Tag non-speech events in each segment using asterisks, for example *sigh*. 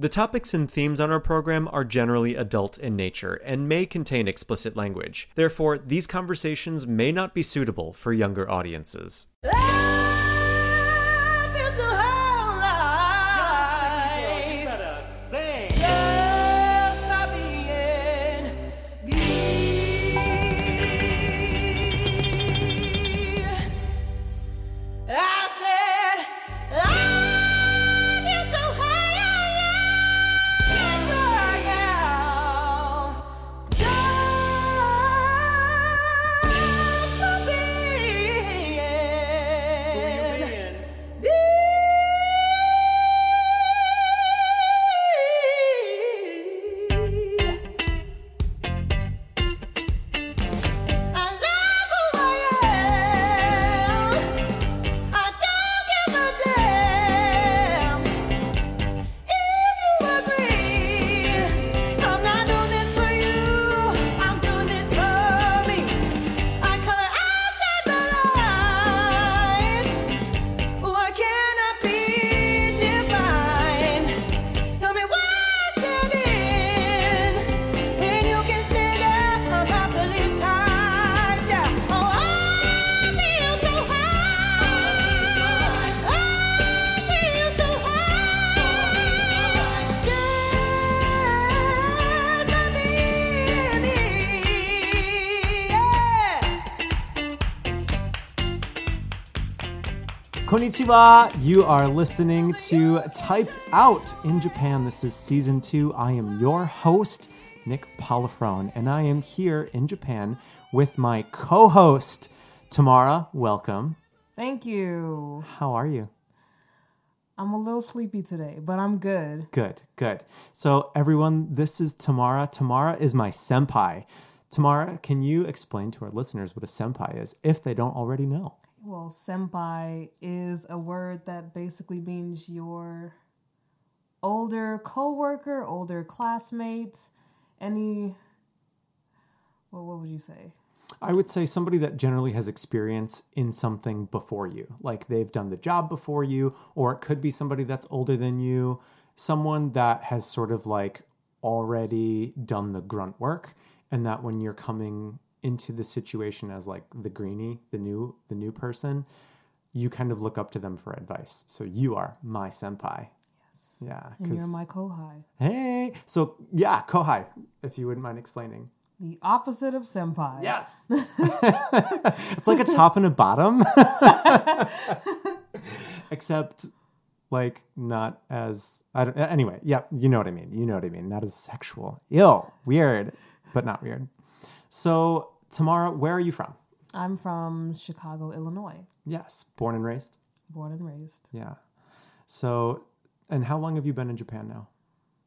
The topics and themes on our program are generally adult in nature and may contain explicit language. Therefore, these conversations may not be suitable for younger audiences. Ah! Konnichiwa! You are listening to Typed Out in Japan. This is season two. I am your host, Nick Polifrone, and I am here in Japan with my co host, Tamara. Welcome. Thank you. How are you? I'm a little sleepy today, but I'm good. Good, good. So, everyone, this is Tamara. Tamara is my senpai. Tamara, can you explain to our listeners what a senpai is if they don't already know? Well, senpai is a word that basically means your older coworker, older classmate, any well, what would you say? I would say somebody that generally has experience in something before you. Like they've done the job before you, or it could be somebody that's older than you, someone that has sort of like already done the grunt work and that when you're coming into the situation as like the greenie, the new the new person, you kind of look up to them for advice. So you are my senpai. Yes. Yeah. And you're my kohai. Hey. So yeah, kohai, if you wouldn't mind explaining. The opposite of senpai. Yes. *laughs* it's like a top and a bottom. *laughs* Except like not as I don't anyway, yeah, you know what I mean. You know what I mean. Not as sexual. Ill. Weird, but not weird. So, Tamara, where are you from? I'm from Chicago, Illinois. Yes, born and raised. Born and raised. Yeah. So, and how long have you been in Japan now?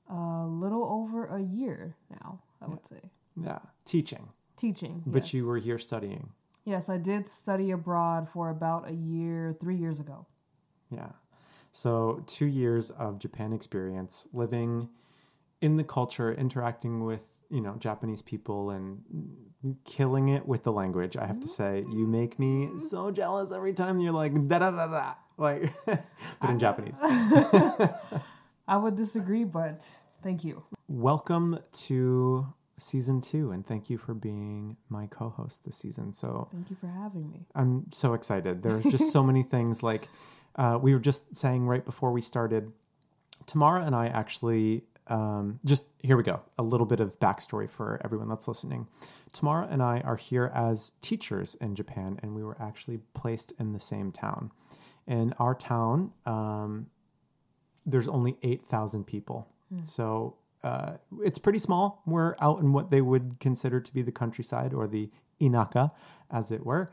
A little over a year now, I would say. Yeah, teaching. Teaching. But yes. you were here studying. Yes, I did study abroad for about a year, three years ago. Yeah. So, two years of Japan experience living in the culture, interacting with, you know, Japanese people and killing it with the language. I have to say, you make me so jealous every time you're like da da da da like *laughs* but in Japanese. I would disagree, but thank you. Welcome to season 2 and thank you for being my co-host this season. So Thank you for having me. I'm so excited. There's just *laughs* so many things like uh, we were just saying right before we started. Tamara and I actually um, just here we go. A little bit of backstory for everyone that's listening. Tamara and I are here as teachers in Japan, and we were actually placed in the same town. In our town, um, there's only 8,000 people. So uh, it's pretty small. We're out in what they would consider to be the countryside or the inaka, as it were.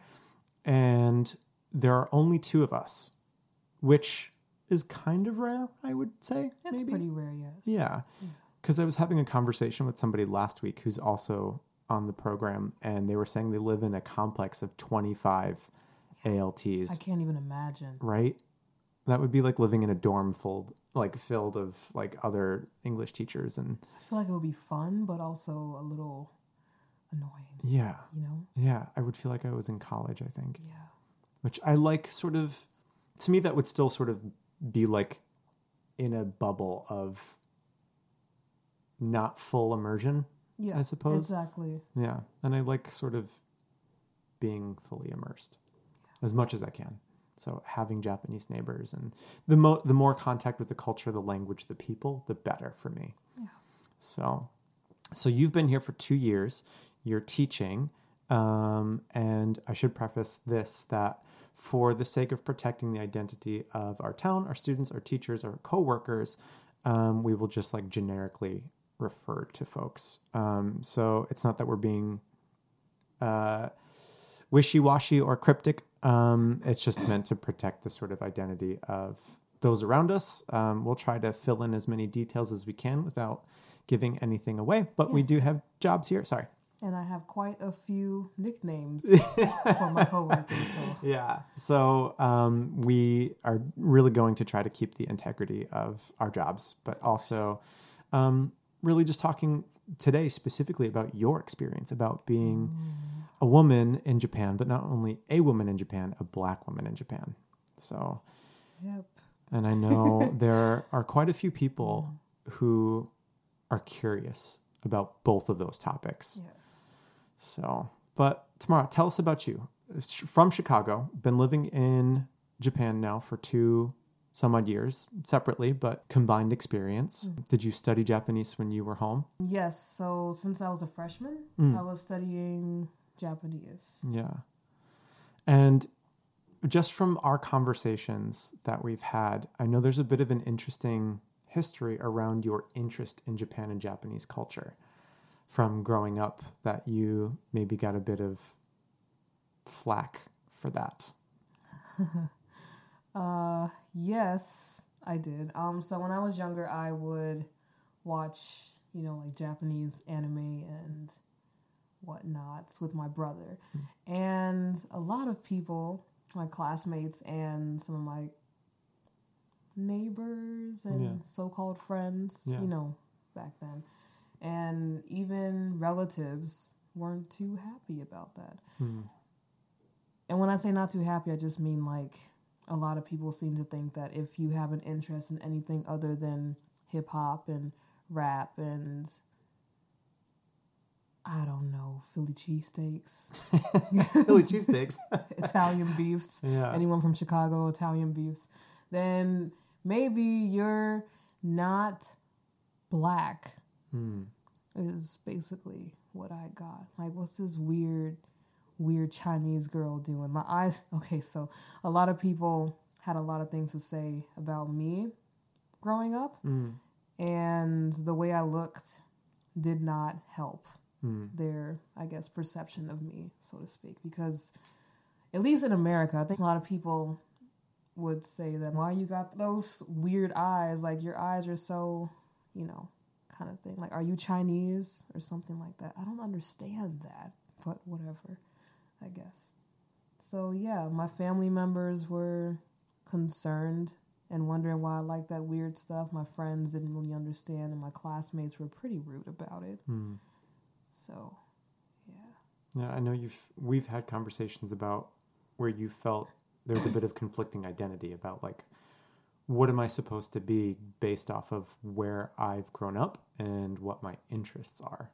And there are only two of us, which is kind of rare, I would say. It's maybe. pretty rare, yes. Yeah. Because I was having a conversation with somebody last week who's also on the program, and they were saying they live in a complex of 25 I ALTs, I can't even imagine. right? That would be like living in a dorm full, like filled of like other English teachers, and I feel like it would be fun, but also a little annoying, yeah, you know? yeah, I would feel like I was in college. I think, Yeah. which I like. Sort of, to me, that would still sort of be like in a bubble of not full immersion. Yeah, I suppose. exactly. Yeah, and I like sort of being fully immersed as much as I can. So having Japanese neighbors and the mo- the more contact with the culture, the language, the people, the better for me. Yeah. So, so you've been here for two years. You're teaching, um, and I should preface this that for the sake of protecting the identity of our town, our students, our teachers, our coworkers, um, we will just like generically refer to folks. Um, so it's not that we're being uh, wishy-washy or cryptic. Um, it's just meant to protect the sort of identity of those around us. Um, we'll try to fill in as many details as we can without giving anything away. But we do have jobs here. Sorry. And I have quite a few nicknames *laughs* for my coworkers. So Yeah. So um, we are really going to try to keep the integrity of our jobs, but also um, really just talking today specifically about your experience about being a woman in Japan, but not only a woman in Japan, a black woman in Japan. So, yep. and I know *laughs* there are quite a few people who are curious about both of those topics. Yes. So, but Tamara, tell us about you. From Chicago, been living in Japan now for two some odd years, separately but combined experience. Did you study Japanese when you were home? Yes. So since I was a freshman, Mm. I was studying Japanese. Yeah. And just from our conversations that we've had, I know there's a bit of an interesting history around your interest in Japan and Japanese culture from growing up that you maybe got a bit of flack for that. *laughs* Uh, yes, I did. Um, so when I was younger, I would watch, you know, like Japanese anime and whatnots with my brother, and a lot of people, my classmates, and some of my neighbors and Yeah. so-called friends, Yeah. you know, back then, and even relatives weren't too happy about that. Hmm. And when I say not too happy, I just mean like a lot of people seem to think that if you have an interest in anything other than hip hop and rap and I don't know, Philly cheesesteaks, *laughs* Philly cheesesteaks. *laughs* Italian beefs, *laughs* Yeah. anyone from Chicago, Italian beefs, then maybe you're not black. Hmm. Is basically what I got. Like, what's this weird, weird Chinese girl doing? My eyes. *laughs* Okay, so a lot of people had a lot of things to say about me growing up, Mm. and the way I looked did not help Mm. their, I guess, perception of me, so to speak. Because at least in America, I think a lot of people would say that why you got those weird eyes, like your eyes are so, you know, kind of thing. Like, are you Chinese or something like that? I don't understand that, but whatever, I guess. So yeah, my family members were concerned and wondering why I like that weird stuff. My friends didn't really understand, and my classmates were pretty rude about it. Hmm. So, yeah. Yeah, I know you've we've had conversations about where you felt there's a bit of conflicting identity about like what am I supposed to be based off of where I've grown up and what my interests are.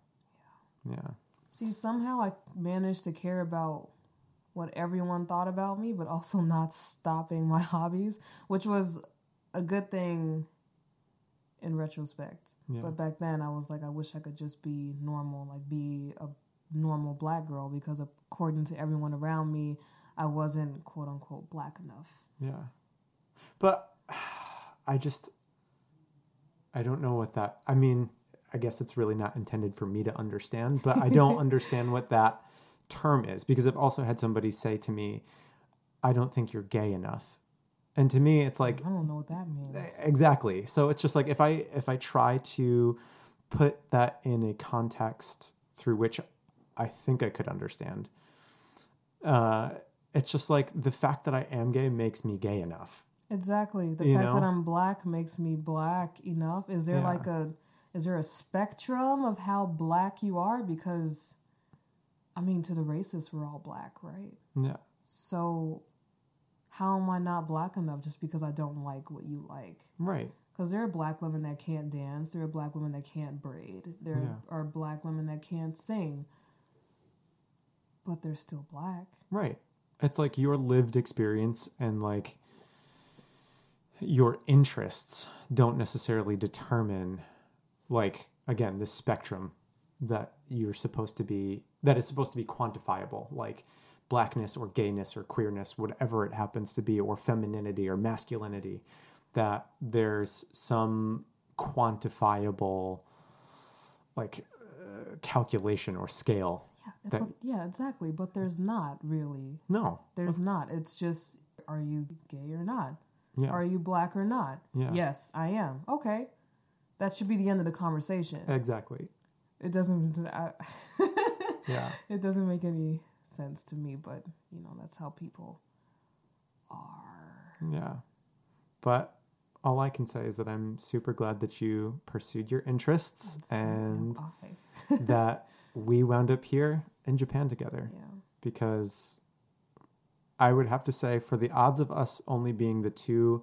Yeah. See, somehow I managed to care about what everyone thought about me, but also *laughs* not stopping my hobbies, which was a good thing in retrospect. Yeah. But back then, I was like, I wish I could just be normal, like be a normal black girl, because according to everyone around me, I wasn't quote unquote black enough. Yeah. But *sighs* I just I don't know what that I mean, I guess it's really not intended for me to understand, but I don't *laughs* understand what that term is because I've also had somebody say to me, I don't think you're gay enough. And to me it's like I don't know what that means. exactly. So it's just like if I if I try to put that in a context through which I think I could understand, uh, it's just like the fact that I am gay makes me gay enough. Exactly. The You fact that? I'm black makes me black enough. Is there Yeah. like a is there a spectrum of how black you are? Because I mean to the racists we're all black, right? Yeah. So how am I not black enough just because I don't like what you like? Right. Because there are black women that can't dance. There are black women that can't braid. There Yeah. are black women that can't sing. But they're still black. Right. It's like your lived experience and like your interests don't necessarily determine like again the spectrum that you're supposed to be that is supposed to be quantifiable like blackness or gayness or queerness whatever it happens to be or femininity or masculinity that there's some quantifiable like uh, calculation or scale that But, yeah, exactly. But there's not really. no There's not. It's just, are you gay or not? yeah Are you black or not? Yeah. Yes, I am. Okay. That should be the end of the conversation. exactly It doesn't. I, *laughs* yeah it doesn't make any sense to me, but you know that's how people are. Yeah. But all I can say is that I'm super glad that you pursued your interests So and *laughs* that we wound up here in Japan together yeah, because I would have to say, for the odds of us only being the two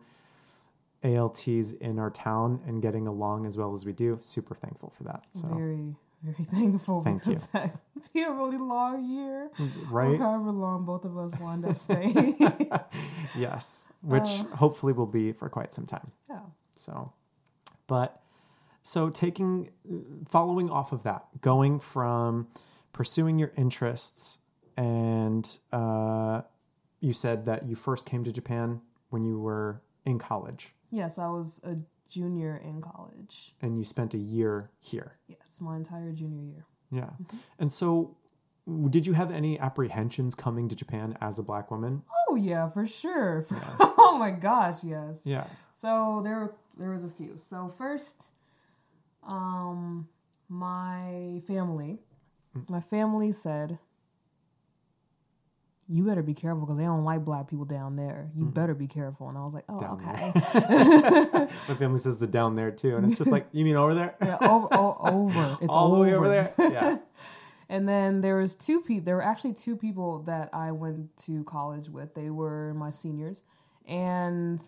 ALTs in our town and getting along as well as we do, super thankful for that. So, very very thankful Thank you. because that would be a really long year. Or right? however long both of us wind up *laughs* staying. Yes. Which Uh. hopefully will be for quite some time. yeah. So, but so taking, following off of that, going from pursuing your interests, and uh, you said that you first came to Japan when you were in college, Yes, I was a junior in college. and you spent a year here. Yes, my entire junior year. Yeah. And so, did you have any apprehensions coming to Japan as a black woman? Oh yeah, for sure. *laughs* oh my gosh, yes. Yeah. So there there was a few. So first, um, my family, my family said, "You better be careful because they don't like black people down there. You better be careful." And I was like, "Oh, Down okay." *laughs* My family says the down there too, and it's just like, you mean over there? yeah, over, o- over. *laughs* It's All the way over over. there? *laughs* Yeah. And then there was two people. There were actually two people that I went to college with. They were my seniors, and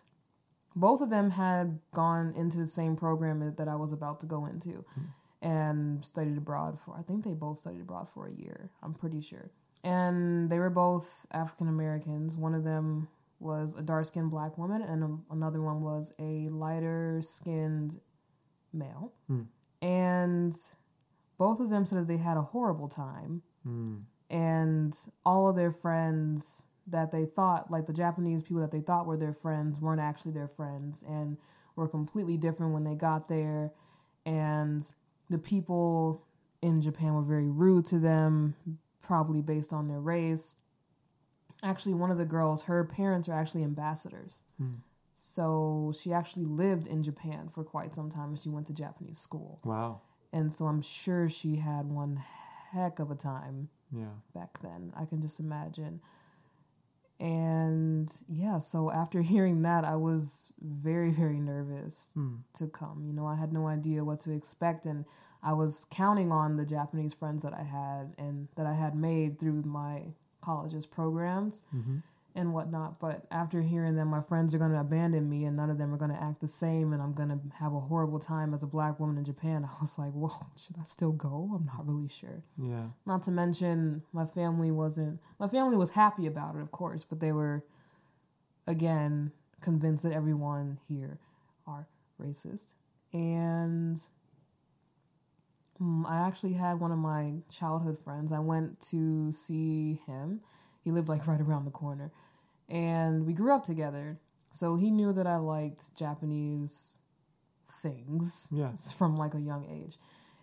both of them had gone into the same program that I was about to go into, hmm. and studied abroad for. I think they both studied abroad for a year. I'm pretty sure. And they were both African Americans. One of them was a dark skinned black woman, and a, another one was a lighter skinned male. Hmm. And both of them said that they had a horrible time hmm. and all of their friends that they thought like the japanese people that they thought were their friends weren't actually their friends and were completely different when they got there and the people in japan were very rude to them probably based on their race actually one of the girls her parents are actually ambassadors hmm. so she actually lived in japan for quite some time and she went to japanese school Wow. and so I'm sure she had one heck of a time Yeah. back then. I can just imagine. And yeah, so after *laughs* hearing that, I was very, very nervous hmm. to come. You know, I had no idea what to expect, and I was counting on the Japanese friends that I had and that I had made through my college's programs mm-hmm. And whatnot. But after hearing that my friends are going to abandon me and none of them are going to act the same, and I'm going to have a horrible time as a black woman in Japan, *laughs* I was like, well, should I still go? I'm not really sure. Yeah. Not to mention, my family wasn't, my family was happy about it, of course, but they were, again, convinced that everyone here are racist. And mm, I actually had one of my childhood friends. I went to see him. He lived like right around the corner. And we grew up together. So he knew that I liked Japanese things Yeah. *laughs* from like a young age.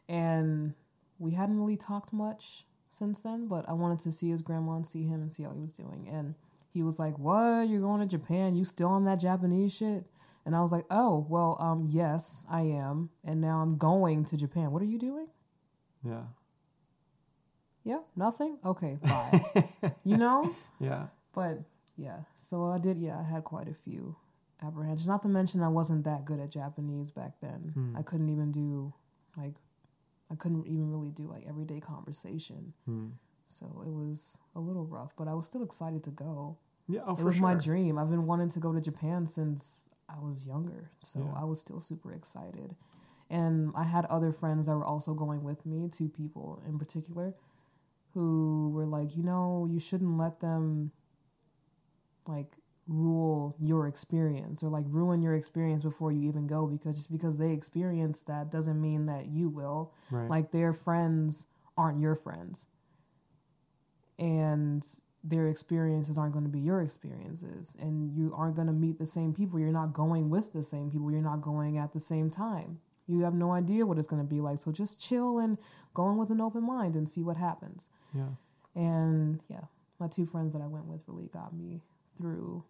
And we hadn't really talked much since then, but I wanted to see his grandma and see him and see how he was doing. And he was like, What? You're going to Japan? You still on that Japanese shit? And I was like, Oh, well, um, yes, I am. And now I'm going to Japan. What are you doing? Yeah. Yeah, nothing? Okay, *laughs* bye. you know? Yeah. But yeah, so I did, yeah, I had quite a few apprehensions. Not to mention, I wasn't that good at Japanese back then. Hmm. I couldn't even do, like, I couldn't even really do, like, everyday conversation. Hmm. So it was a little rough, but I was still excited to go. Yeah, oh, it was my dream. I've been wanting to go to Japan since I was younger, so Yeah. I was still super excited. And I had other friends that were also going with me, two people in particular, who were like, you know, you shouldn't let them like rule your experience or like ruin your experience before you even go because just because they experienced that doesn't mean that you will. Right. Like their friends aren't your friends. And their experiences aren't going to be your experiences. And you aren't going to meet the same people. You're not going with the same people. You're not going at the same time. You have no idea what it's going to be like. So just chill and go in with an open mind and see what happens. yeah. And yeah, my two friends that I went with really got me through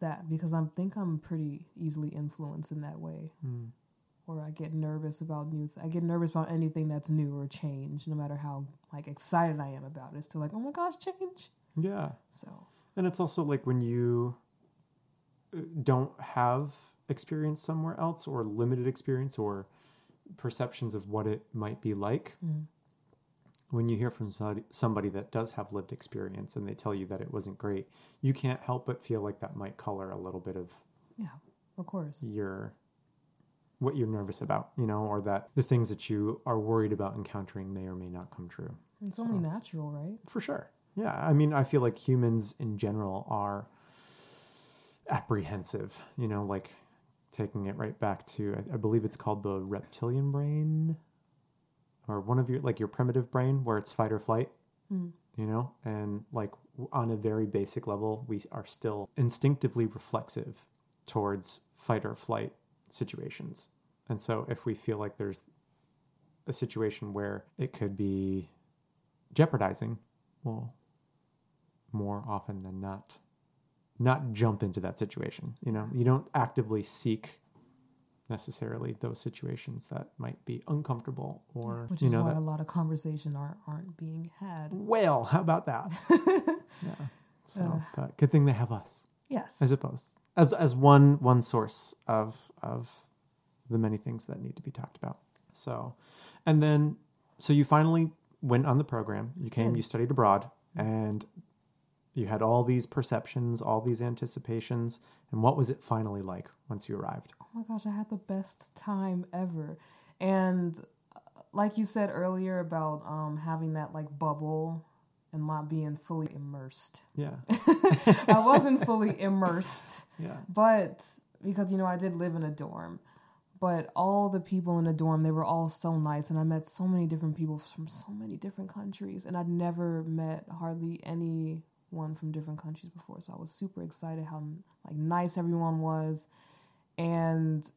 that because I think I'm pretty easily influenced in that way. Mm. Or I get nervous about new. Th- I get nervous about anything that's new or change, no matter how like excited I am about it. It's still like, oh my gosh, change. Yeah. So And it's also like when you don't have experience somewhere else or limited experience or perceptions of what it might be like. Mm. When you hear from somebody, somebody that does have lived experience and they tell you that it wasn't great, you can't help but feel like that might color a little bit of yeah, of course. your what you're nervous about, you know, or that the things that you are worried about encountering may or may not come true. It's only natural, right? For sure. Yeah. I mean, I feel like humans in general are apprehensive, you know, like taking it right back to, I, I believe it's called the reptilian brain or one of your, like your primitive brain where it's fight or flight, Mm. you know, and like on a very basic level, we are still instinctively reflexive towards fight or flight situations. And so if we feel like there's a situation where it could be jeopardizing, well, more often than not, not jump into that situation. You know, you don't actively seek necessarily those situations that might be uncomfortable or Which you is know why that, a lot of conversation aren't aren't being had. well how about that *laughs* yeah so Uh. but good thing they have us Yes. i suppose as as one one source of of the many things that need to be talked about so and then so you finally went on the program you came you studied abroad and you had all these perceptions all these anticipations and what was it finally like once you arrived oh my gosh, I had the best time ever. And uh, like you said earlier about um, having that like bubble and not being fully immersed. yeah *laughs* I wasn't *laughs* fully immersed, yeah but because you know I did live in a dorm. But all the people in the dorm, they were all so nice, and I met so many different people from so many different countries, and I'd never met hardly anyone from different countries before. So I was super excited how like nice everyone was, and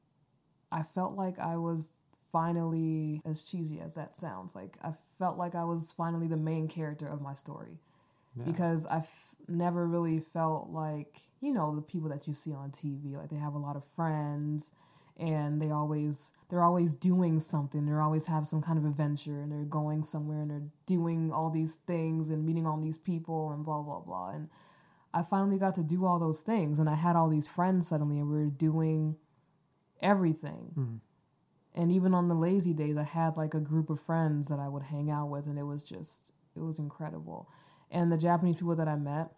I felt like I was finally, as cheesy as that sounds, like I felt like I was finally the main character of my story Yeah. because I've never really felt like you know the people that you see on TV like they have a lot of friends and they always they're always doing something. They're always have some kind of adventure and they're going somewhere and they're doing all these things and meeting all these people and blah blah blah. And I finally got to do all those things and I had all these friends suddenly and we were doing everything. Hmm. And even on the lazy days i had like a group of friends that i would hang out with and it was just it was incredible. And the japanese people that i met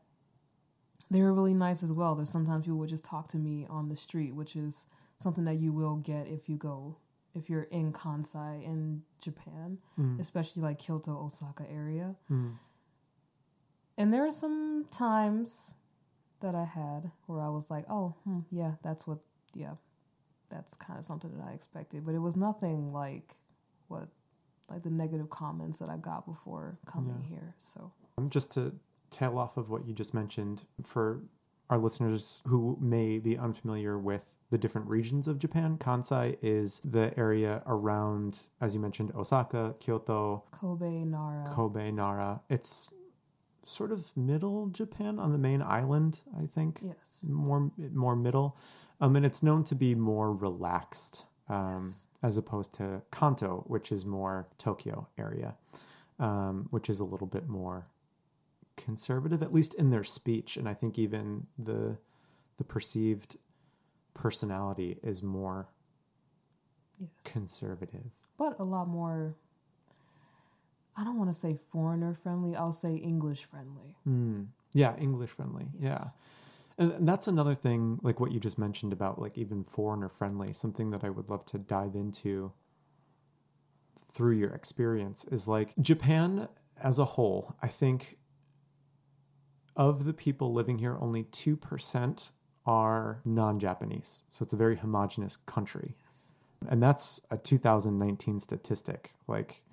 they were really nice as well. There's sometimes people would just talk to me on the street which is something that you will get if you go if you're in kansai in japan especially like kyoto osaka area. And there are some times that i had where i was like oh hmm, yeah that's what yeah that's kind of something that I expected, but it was nothing like what like the negative comments that I got before coming here. So. Um, just to tail off of what you just mentioned, for our listeners who may be unfamiliar with the different regions of Japan, Kansai is the area around, as you mentioned, Osaka, Kyoto, Kobe, Nara, Kobe, Nara. It's sort of middle Japan on the main island, I think. yes, More more middle. Um, and it's known to be more relaxed um, Yes. as opposed to Kanto, which is more Tokyo area, um, which is a little bit more conservative, at least in their speech. And I think even the the perceived personality is more yes, conservative. but a lot more. I don't want to say foreigner friendly. I'll say English friendly. Hmm. Yeah, English friendly. Yeah. And and that's another thing, like what you just mentioned about like even foreigner friendly, something that I would love to dive into through your experience is like Japan as a whole, I think of the people living here, only 2% are non Japanese. So it's a very homogenous country. And that's a 2019 statistic. Like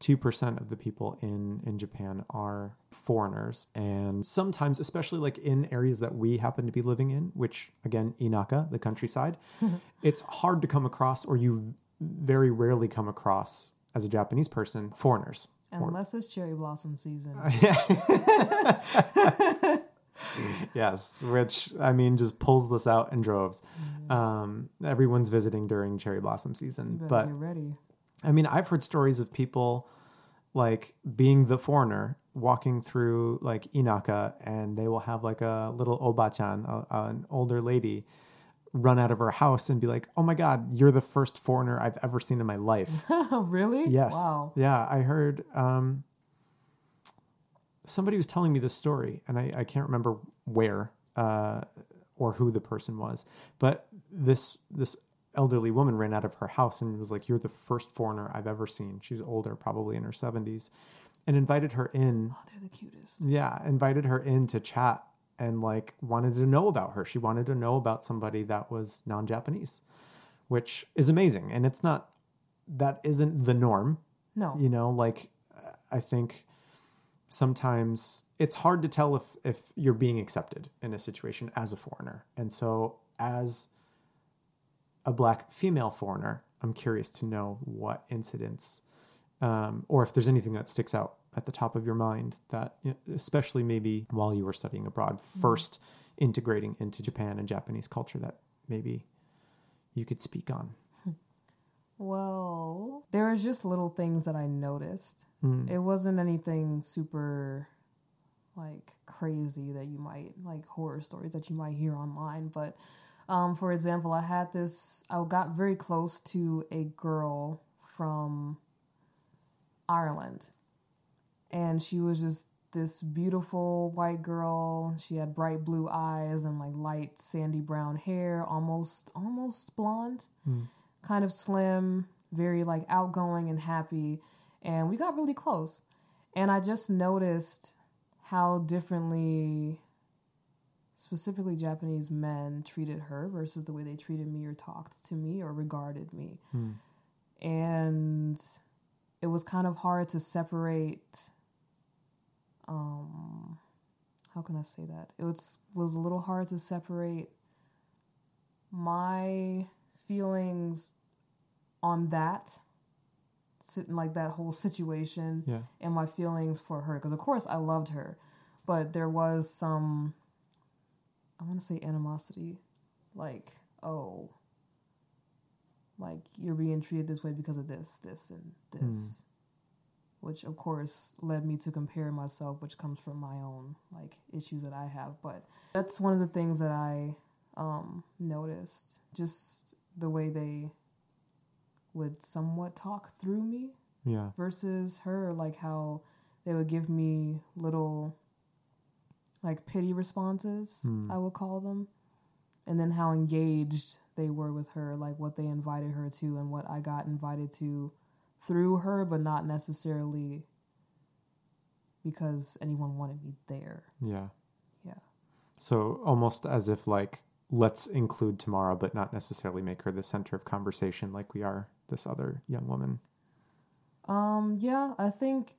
2% of the people in, in Japan are foreigners. And sometimes, especially like in areas that we happen to be living in, which again, Inaka, the countryside, *laughs* it's hard to come across, or you very rarely come across as a Japanese person, foreigners. Unless it's cherry blossom season. *laughs* *laughs* yes, which I mean just pulls this out in droves. Um, everyone's visiting during cherry blossom season, but ready. I mean, I've heard stories of people like being the foreigner walking through like Inaka, and they will have like a little obachan, a, an older lady, run out of her house and be like, "Oh my god, you're the first foreigner I've ever seen in my life." *laughs* really? Yes. Wow. Yeah, I heard um, somebody was telling me this story, and I, I can't remember where uh, or who the person was, but this this elderly woman ran out of her house and was like, "You're the first foreigner I've ever seen." She's older, probably in her seventies, and invited her in. Oh, they're the cutest. Yeah, invited her in to chat and like wanted to know about her. She wanted to know about somebody that was non-Japanese, which is amazing, and it's not that isn't the norm No. you know like i think sometimes it's hard to tell if if you're being accepted in a situation as a foreigner and so as a black female foreigner i'm curious to know what incidents um, or if there's anything that sticks out at the top of your mind that especially maybe while you were studying abroad first integrating into japan and japanese culture that maybe you could speak on Well, there was just little things that I noticed. Hmm. It wasn't anything super like crazy that you might like horror stories that you might hear online, but um, for example, I had this I got very close to a girl from Ireland. And she was just this beautiful white girl. She had bright blue eyes and like light sandy brown hair, almost almost blonde hmm. kind of slim, very like outgoing and happy. And we got really close. And I just noticed how differently specifically Japanese men treated her versus the way they treated me or talked to me or regarded me. Hmm. And it was kind of hard to separate um how can I say that? It was was a little hard to separate my feelings on that sitting like that whole situation Yeah. and my feelings for her because of course I loved her but there was some I want to say animosity like oh like you're being treated this way because of this this and this which of course led me to compare myself which comes from my own like issues that I have. But that's one of the things that I um noticed. Just the way they would somewhat talk through me yeah. versus her like how they would give me little like pity responses i would call them. And then how engaged they were with her like what they invited her to and what i got invited to through her but not necessarily because anyone wanted me there yeah yeah So almost as if like let's include Tamara, but not necessarily make her the center of conversation like we are this other young woman. Um, yeah, I think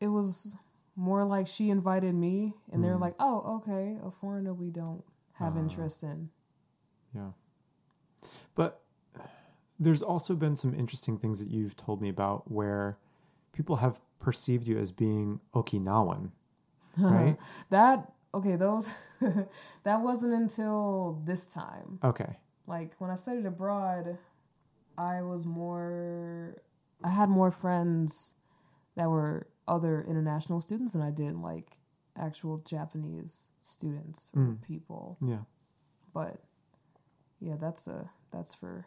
it was more like she invited me and they're like, Oh, okay, a foreigner we don't have interest in. Yeah. But there's also been some interesting things that you've told me about where people have perceived you as being Okinawan, *laughs* right? That okay, those *laughs* that wasn't until this time. okay. Like when I studied abroad, I was more I had more friends that were other international students than I did like actual Japanese students or mm. people. Yeah. But yeah, that's a that's for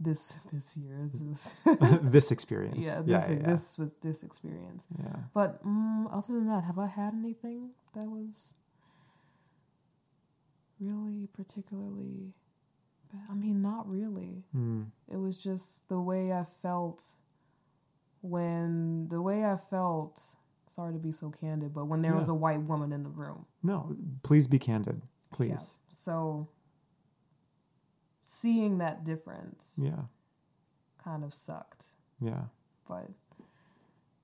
this this year. This is *laughs* this *laughs* experience. yeah, Yeah. this Yeah. yeah. this with this experience. yeah. But mm, other than that, have I had anything that was? really particularly bad. I mean, not really. Hmm. It was just the way I felt when the way I felt. Sorry to be so candid, but when there was a white woman in the room. No, please be candid. Yeah. Please. So seeing that difference Yeah. kind of sucked, Yeah. but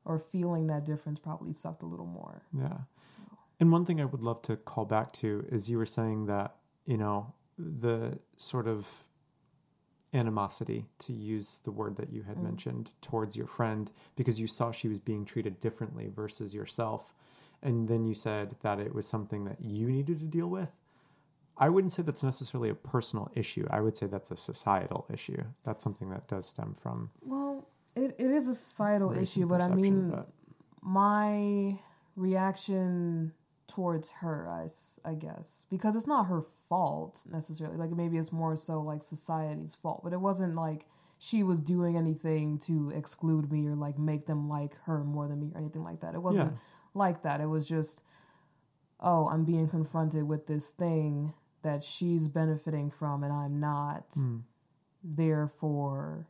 or feeling that difference probably sucked a little more. Yeah. So And one thing I would love to call back to is you were saying that, you know, the sort of animosity, to use the word that you had mm. mentioned, towards your friend because you saw she was being treated differently versus yourself. And then you said that it was something that you needed to deal with. I wouldn't say that's necessarily a personal issue. I would say that's a societal issue. That's something that does stem from well, it, it is a societal issue, but I mean, but- my reaction towards her, I, I guess, because it's not her fault necessarily. Like maybe it's more so like society's fault, but it wasn't like she was doing anything to exclude me or like make them like her more than me or anything like that. It wasn't Yeah. like that. It was just, oh, I'm being confronted with this thing that she's benefiting from and I'm not. Hmm. Therefore,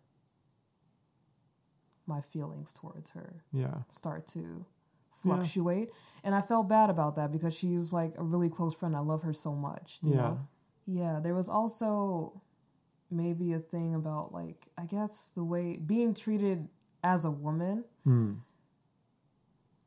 my feelings towards her yeah. start to fluctuate. And I felt bad about that because she's like a really close friend. I love her so much. you Yeah. know? Yeah. There was also maybe a thing about like, I guess the way being treated as a woman. Hmm.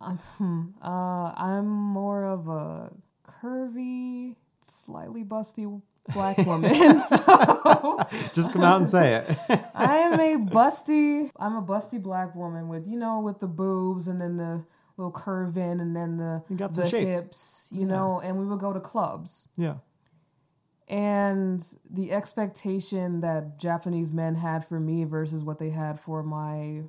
I'm, uh, I'm more of a curvy, slightly busty black woman. *laughs* so Just come out and say it. *laughs* I am a busty. I'm a busty black woman with you know with the boobs and then the little curve in and then the You got the shape. hips, you know. And we would go to clubs. yeah. And the expectation that Japanese men had for me versus what they had for my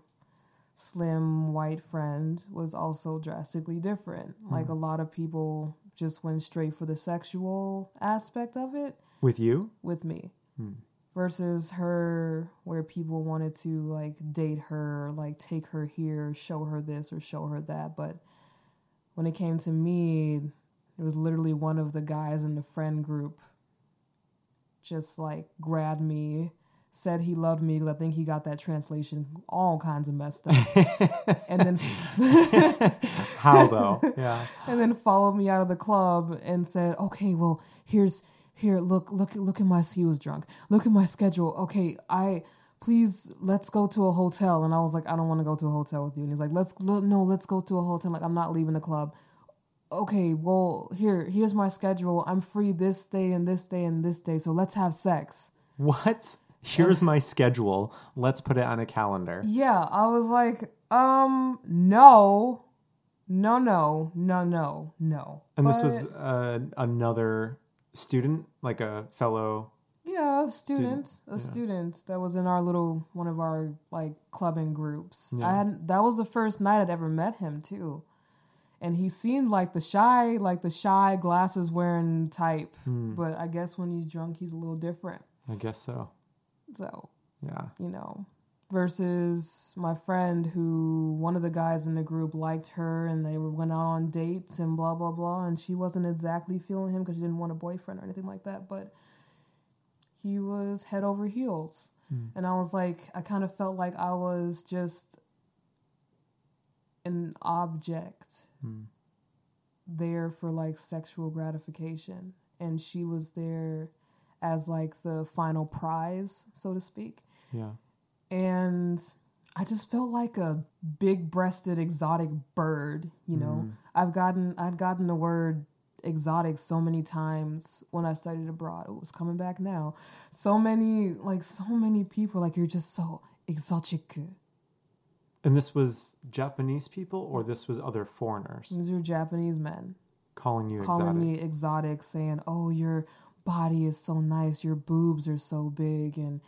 slim white friend was also drastically different. Like Hmm. a lot of people just went straight for the sexual aspect of it With you? with me Hmm. versus her where people wanted to like date her like take her here show her this or show her that but when it came to me it was literally one of the guys in the friend group just like grabbed me said he loved me because i think he got that translation all kinds of messed up *laughs* and then *laughs* How though? yeah. *laughs* and then followed me out of the club and said, "Okay, well, here's here. Look, look, look at my. He was drunk. Look at my schedule. Okay, I please let's go to a hotel." And I was like, "I don't want to go to a hotel with you." And he's like, "Let's let, no, let's go to a hotel. Like I'm not leaving the club." Okay, well, here, here's my schedule. I'm free this day and this day and this day. So let's have sex. What? Here's my schedule. Let's put it on a calendar. Yeah, I was like, um, no, no, no, no, no, no. And this was uh, another student, like a fellow. Yeah, a student, a yeah. student that was in our little one of our like clubbing groups. Yeah. I had that was the first night I'd ever met him too, and he seemed like the shy, like the shy glasses wearing type. Hmm. But I guess when he's drunk, he's a little different. I guess so. So Yeah. you know, versus my friend who one of the guys in the group liked her and they went out on dates and blah blah blah, and she wasn't exactly feeling him because she didn't want a boyfriend or anything like that, but he was head over heels. Hmm. And I was like, I kind of felt like I was just an object hmm. there for like sexual gratification. And she was there as like the final prize, so to speak. Yeah. And I just felt like a big breasted exotic bird, you know. Mm-hmm. I've gotten I'd gotten the word exotic so many times when I studied abroad. It was coming back now. So many like so many people like you're just so exotic. And this was Japanese people, or this was other foreigners These are Japanese men calling you calling exotic. me exotic, saying, "Oh, your body is so nice, your boobs are so big, and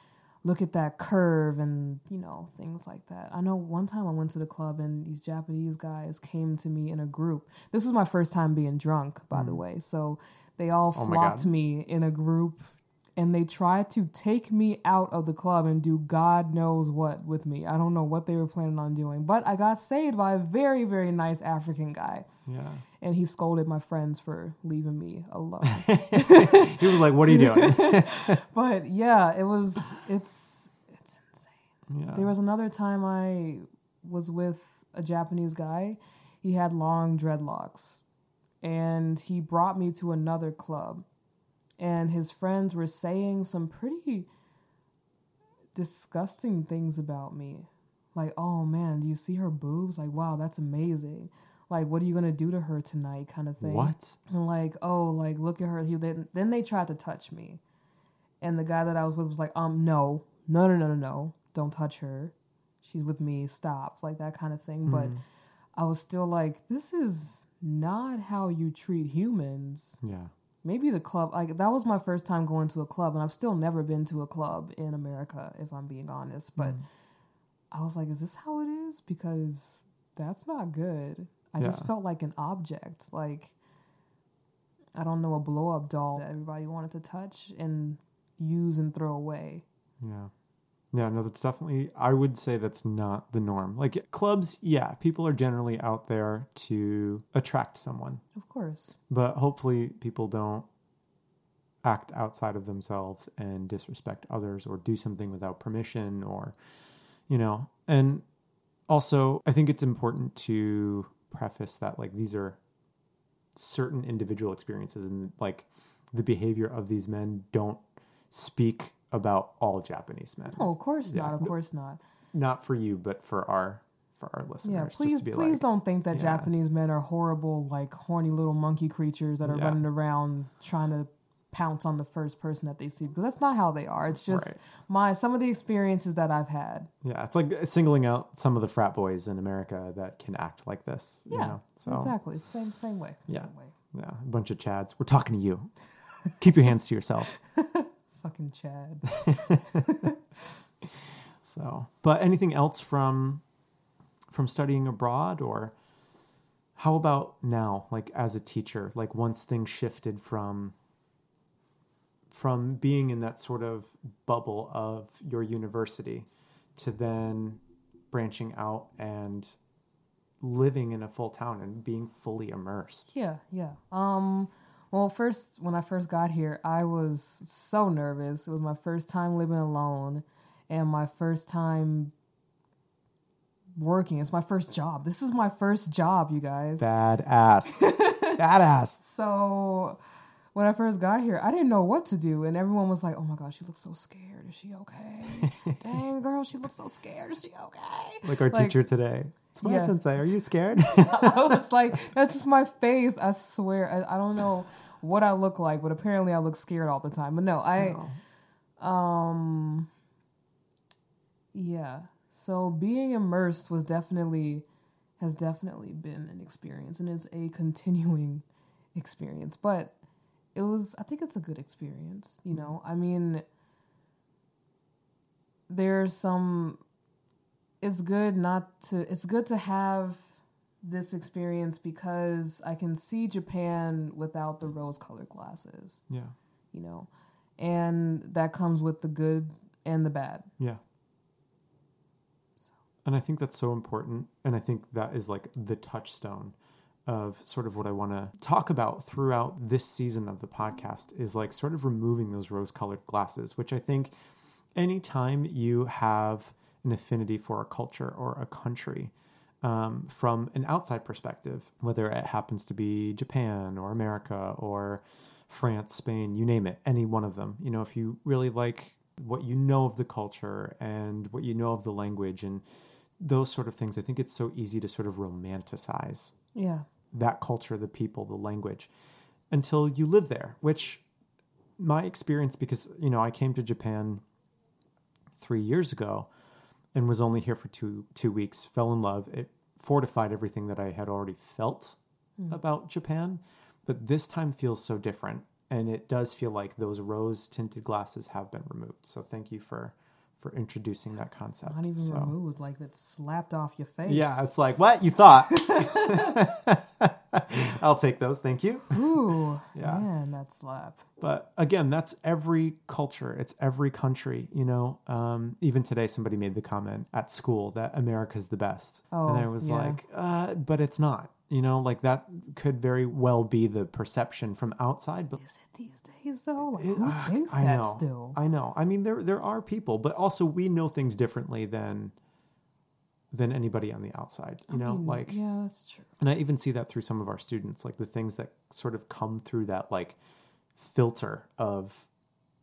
look at that curve," and you know things like that. I know one time I went to the club and these Japanese guys came to me in a group. This was my first time being drunk, by the way, so they all Mm. Oh flocked me in a group. And they tried to take me out of the club and do God knows what with me. I don't know what they were planning on doing, but I got saved by a very, very nice African guy. Yeah. And he scolded my friends for leaving me alone. *laughs* He was like, "What are you doing?" *laughs* but yeah, it was it's it's insane. yeah. There was another time I was with a Japanese guy. He had long dreadlocks. And he brought me to another club. And his friends were saying some pretty disgusting things about me. Like, oh man, do you see her boobs? Like, wow, that's amazing. Like, what are you gonna do to her tonight? Kind of thing. What? And like, oh, like look at her. He then then they tried to touch me, and the guy that I was with was like, um, no, no, no, no, no, no, don't touch her. She's with me. Stop, like that kind of thing. But I was still like, this is not how you treat humans. Yeah. Maybe the club, like that was my first time going to a club, and I've still never been to a club in America, if I'm being honest. But mm. I was like, is this how it is? Because that's not good. I just felt like an object, like I don't know, a blow up doll that everybody wanted to touch and use and throw away. Yeah. Yeah, no, that's definitely, I would say that's not the norm. Like clubs, yeah, people are generally out there to attract someone, Of course. but hopefully people don't act outside of themselves and disrespect others or do something without permission or, you know, and also I think it's important to preface that like these are certain individual experiences and like the behavior of these men don't speak about all Japanese men Oh, of course Yeah. not. Of course not. not for you, but for our for our listeners. Yeah, please, to be please like, don't think that yeah. Japanese men are horrible, like horny little monkey creatures that are Yeah. running around trying to pounce on the first person that they see because that's not how they are. It's just Right. my some of the experiences that I've had. Yeah, it's like singling out some of the frat boys in America that can act like this. You Yeah, know? so exactly. Same same way. Yeah. Same way. yeah, a bunch of chads. We're talking to you. Keep your hands to yourself. *laughs* Fucking Chad. *laughs* So, but anything else from from studying abroad, or how about now, like as a teacher, like once things shifted from from being in that sort of bubble of your university to then branching out and living in a full town and being fully immersed. Yeah, yeah. Um well first when I first got here, I was so nervous. It was my first time living alone and my first time working. It's my first job. This is my first job, you guys. Badass. *laughs* Badass. So when I first got here, I didn't know what to do, and everyone was like, "Oh my gosh, she looks so scared. Is she okay? *laughs* Dang, girl, she looks so scared. Is she okay?" Like our Like- teacher today. It's my Yeah. sensei. Are you scared? *laughs* I *laughs* was like, "That's just my face." I swear, I, I don't know what I look like, but apparently I look scared all the time. But no, I, um, yeah. So being immersed was definitely has definitely been an experience, and it's a continuing *laughs* experience. But it was, I think, it's a good experience. You know, I mean, there's some. It's good not to. It's good to have this experience because I can see Japan without the rose-colored glasses. yeah. You know, and that comes with the good and the bad. Yeah. So. And I think that's so important. And I think that is like the touchstone of sort of what I want to talk about throughout this season of the podcast is like sort of removing those rose colored glasses, which I think anytime you have an affinity for a culture or a country, um, from an outside perspective, whether it happens to be Japan or America or France, Spain, you name it, any one of them. You know, if you really like what you know of the culture and what you know of the language and those sort of things, I think it's so easy to sort of romanticize Yeah. that culture, the people, the language, until you live there, which my experience, because, you know, I came to Japan three years ago and was only here for two two weeks, fell in love. It fortified everything that I had already felt hmm. about Japan. But this time feels so different. And it does feel like those rose tinted glasses have been removed. So thank you for for introducing that concept. Not even So- removed, like it's slapped off your face. yeah, it's like what you thought. *laughs* *laughs* *laughs* I'll take those, thank you. *laughs* Ooh, Yeah. man, that slap. But again, that's every culture. It's every country. You know, um, even today, somebody made the comment at school that America's the best, and I Oh, was yeah. like, uh, but it's not. You know, like that could very well be the perception from outside, but Is it these days though? Like, who Ah, thinks I that know, still? I know. I mean, there there are people, but also we know things differently than than anybody on the outside. You know, Mm, like yeah, that's true. and I even see that through some of our students, like the things that sort of come through that like filter of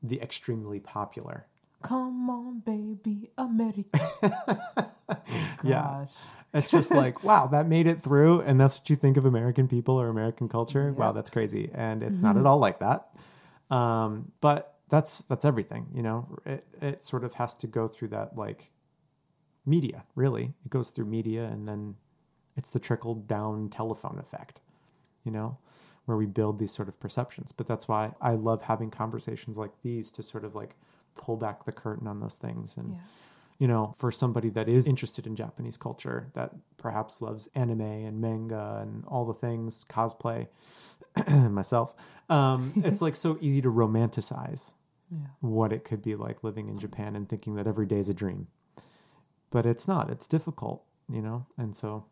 the extremely popular. Come on, baby, America. *laughs* Yeah. It's just like, *laughs* wow, that made it through, and that's what you think of American people or American culture. Wow, that's crazy, and it's not at all like that. Um, but that's that's everything, you know. It it sort of has to go through that like media. Really, it goes through media, and then it's the trickle down telephone effect, you know, where we build these sort of perceptions. But that's why I love having conversations like these to sort of like pull back the curtain on those things and Yeah. you know, for somebody that is interested in Japanese culture, that perhaps loves anime and manga and all the things, cosplay, *clears throat* myself, um, *laughs* it's like so easy to romanticize Yeah. what it could be like living in Japan and thinking that every day is a dream. But it's not, it's difficult, you know? And so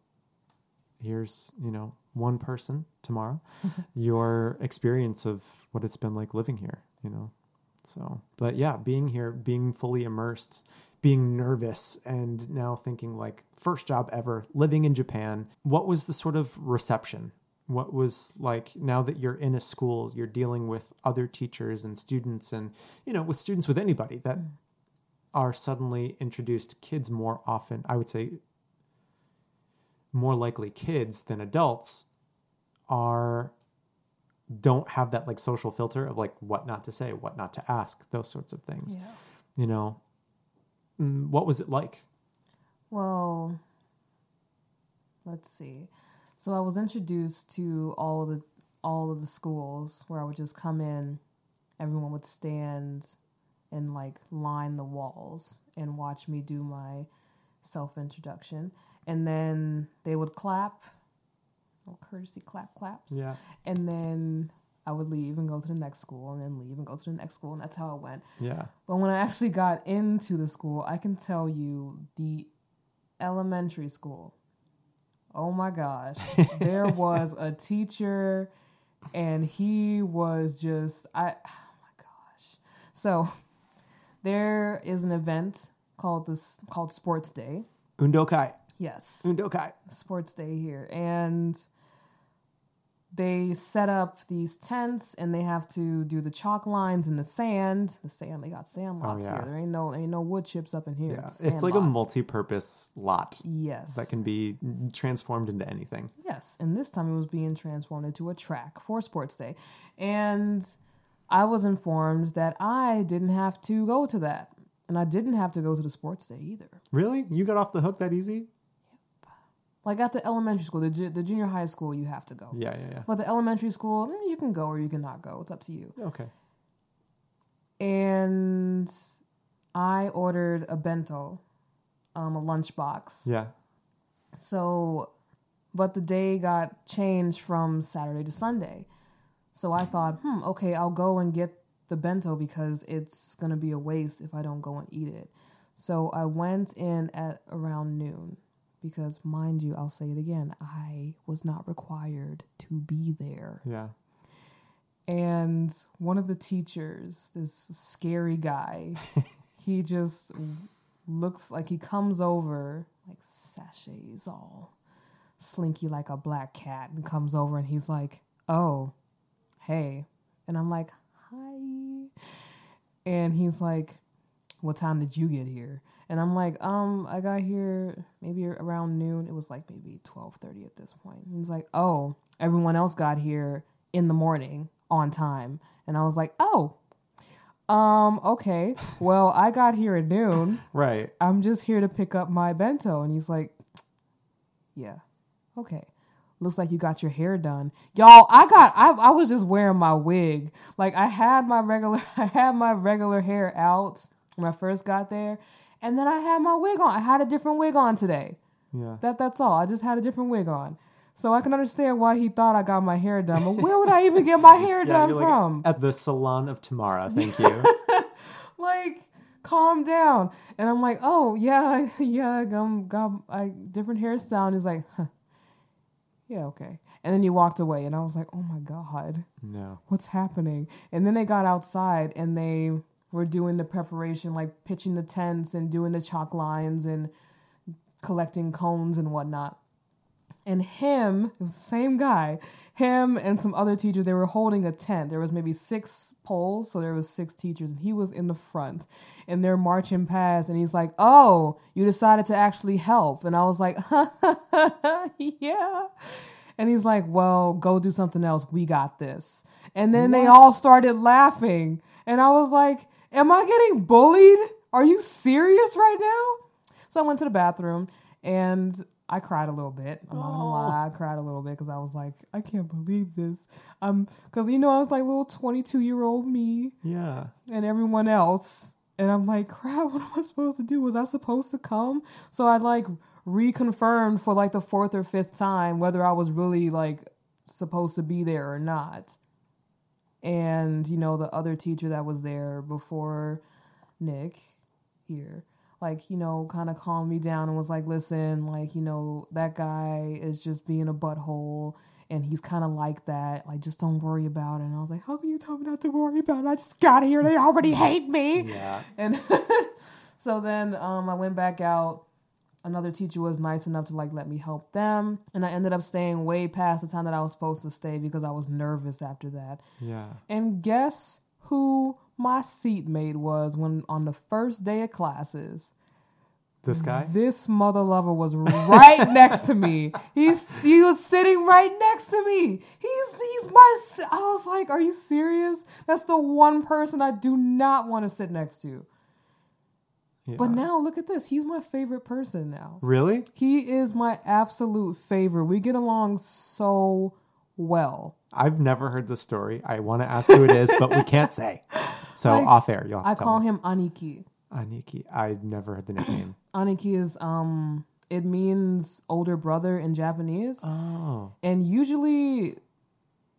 here's, you know, one person Tamara, *laughs* your experience of what it's been like living here, you know? So, but yeah, being here, being fully immersed, being nervous, and now thinking like, first job ever, living in Japan. What was the sort of reception? What was like now that you're in a school, you're dealing with other teachers and students, and you know, with students with anybody that mm. Are suddenly introduced to kids more often. I would say more likely kids than adults are don't have that like social filter of like what not to say, what not to ask, those sorts of things. Yeah. You know, Mm, what was it like? Well, let's see. So I was introduced to all of the all of the schools where I would just come in, everyone would stand and like line the walls and watch me do my self introduction. And then they would clap, little courtesy clap claps. Yeah. And then I would leave and go to the next school and then leave and go to the next school and that's how it went. Yeah. But when I actually got into the school, I can tell you the elementary school. Oh my gosh. *laughs* there was a teacher and he was just I oh my gosh. So there is an event called this called Sports Day. Undokai. Yes. Undokai. Sports Day here. And they set up these tents and they have to do the chalk lines in the sand. The sand, they got sand lots Oh, yeah. here. There ain't no ain't no wood chips up in here. Yeah. It's, It's like a multi-purpose lot Yes. that can be transformed into anything. Yes, and this time it was being transformed into a track for Sports Day. And I was informed that I didn't have to go to that. And I didn't have to go to the Sports Day either. Really? You got off the hook that easy? Yep. Like at the elementary school, the, ju- the junior high school, you have to go. Yeah, yeah, yeah. But the elementary school, mm, you can go or you cannot go. It's up to you. Okay. And I ordered a bento, um, a lunchbox. Yeah. So, but the day got changed from Saturday to Sunday. So I thought, hmm, okay, I'll go and get the bento because it's going to be a waste if I don't go and eat it. So I went in at around noon because, mind you, I'll say it again, I was not required to be there. Yeah. And one of the teachers, this scary guy, *laughs* he just looks like he comes over, like sachets all slinky like a black cat, and comes over and he's like, Oh, hey. And I'm like, Hi. And he's like, What time did you get here? And I'm like, um, I got here maybe around noon. It was like maybe twelve thirty at this point. And he's like, Oh, everyone else got here in the morning on time. And I was like, Oh, um, okay. Well, I got here at noon. *laughs* Right. I'm just here to pick up my bento. And he's like, Yeah, okay. Looks like you got your hair done. Y'all, I got I, I was just wearing my wig. Like I had my regular *laughs* I had my regular hair out when I first got there. And then I had my wig on. I had a different wig on today. Yeah. That that's all. I just had a different wig on. So I can understand why he thought I got my hair done. But where would I even get my *laughs* hair done you're like, from? at the salon of Tamara. Thank *laughs* you. like calm down and i'm like oh yeah yeah um got I different hairstyle and he's like huh. Yeah okay. And then you walked away and i was like oh my god. No. what's happening? And then they got outside and they were doing the preparation like pitching the tents and doing the chalk lines and collecting cones and whatnot and him, the same guy, him and some other teachers, they were holding a tent. There was maybe six poles, so there was six teachers, and he was in the front, and they're marching past, and he's like, "Oh, you decided to actually help," and I was like, *laughs* "Yeah." And he's like, "Well, go do something else. We got this." And then they all started laughing, and I was like, "Am I getting bullied? Are you serious right now?" So I went to the bathroom, and I cried a little bit. I'm not gonna lie, I cried a little bit because I was like, I can't believe this. Um, because you know I was like little 22 year old me Yeah. and everyone else, and I'm like, crap, what am I supposed to do? Was I supposed to come? So I like reconfirmed for like the fourth or fifth time whether I was really like supposed to be there or not. And you know the other teacher that was there before Nick here like you know kind of calmed me down and was like listen like you know that guy is just being a butthole and he's kind of like that. Like just don't worry about it. And i was like how can you tell me not to worry about it? I just got here. They already hate me. Yeah. and *laughs* so then um, i went back out. Another teacher was nice enough to like let me help them. And i ended up staying way past the time that i was supposed to stay because i was nervous after that. Yeah. and guess who my seatmate was when on the first day of classes? This guy? This mother lover was right *laughs* next to me. He's he was sitting right next to me. He's he's my. I was like, are you serious? That's the one person I do not want to sit next to. Yeah. But now look at this. He's my favorite person now. Really? He is my absolute favorite. We get along so well. I've never heard the story. I want to ask who it is, but we can't say. *laughs* So I- off air, have I call me. him Aniki. Aniki. I've never heard the nickname. *clears throat* Aniki is um it means older brother in Japanese. Oh. And usually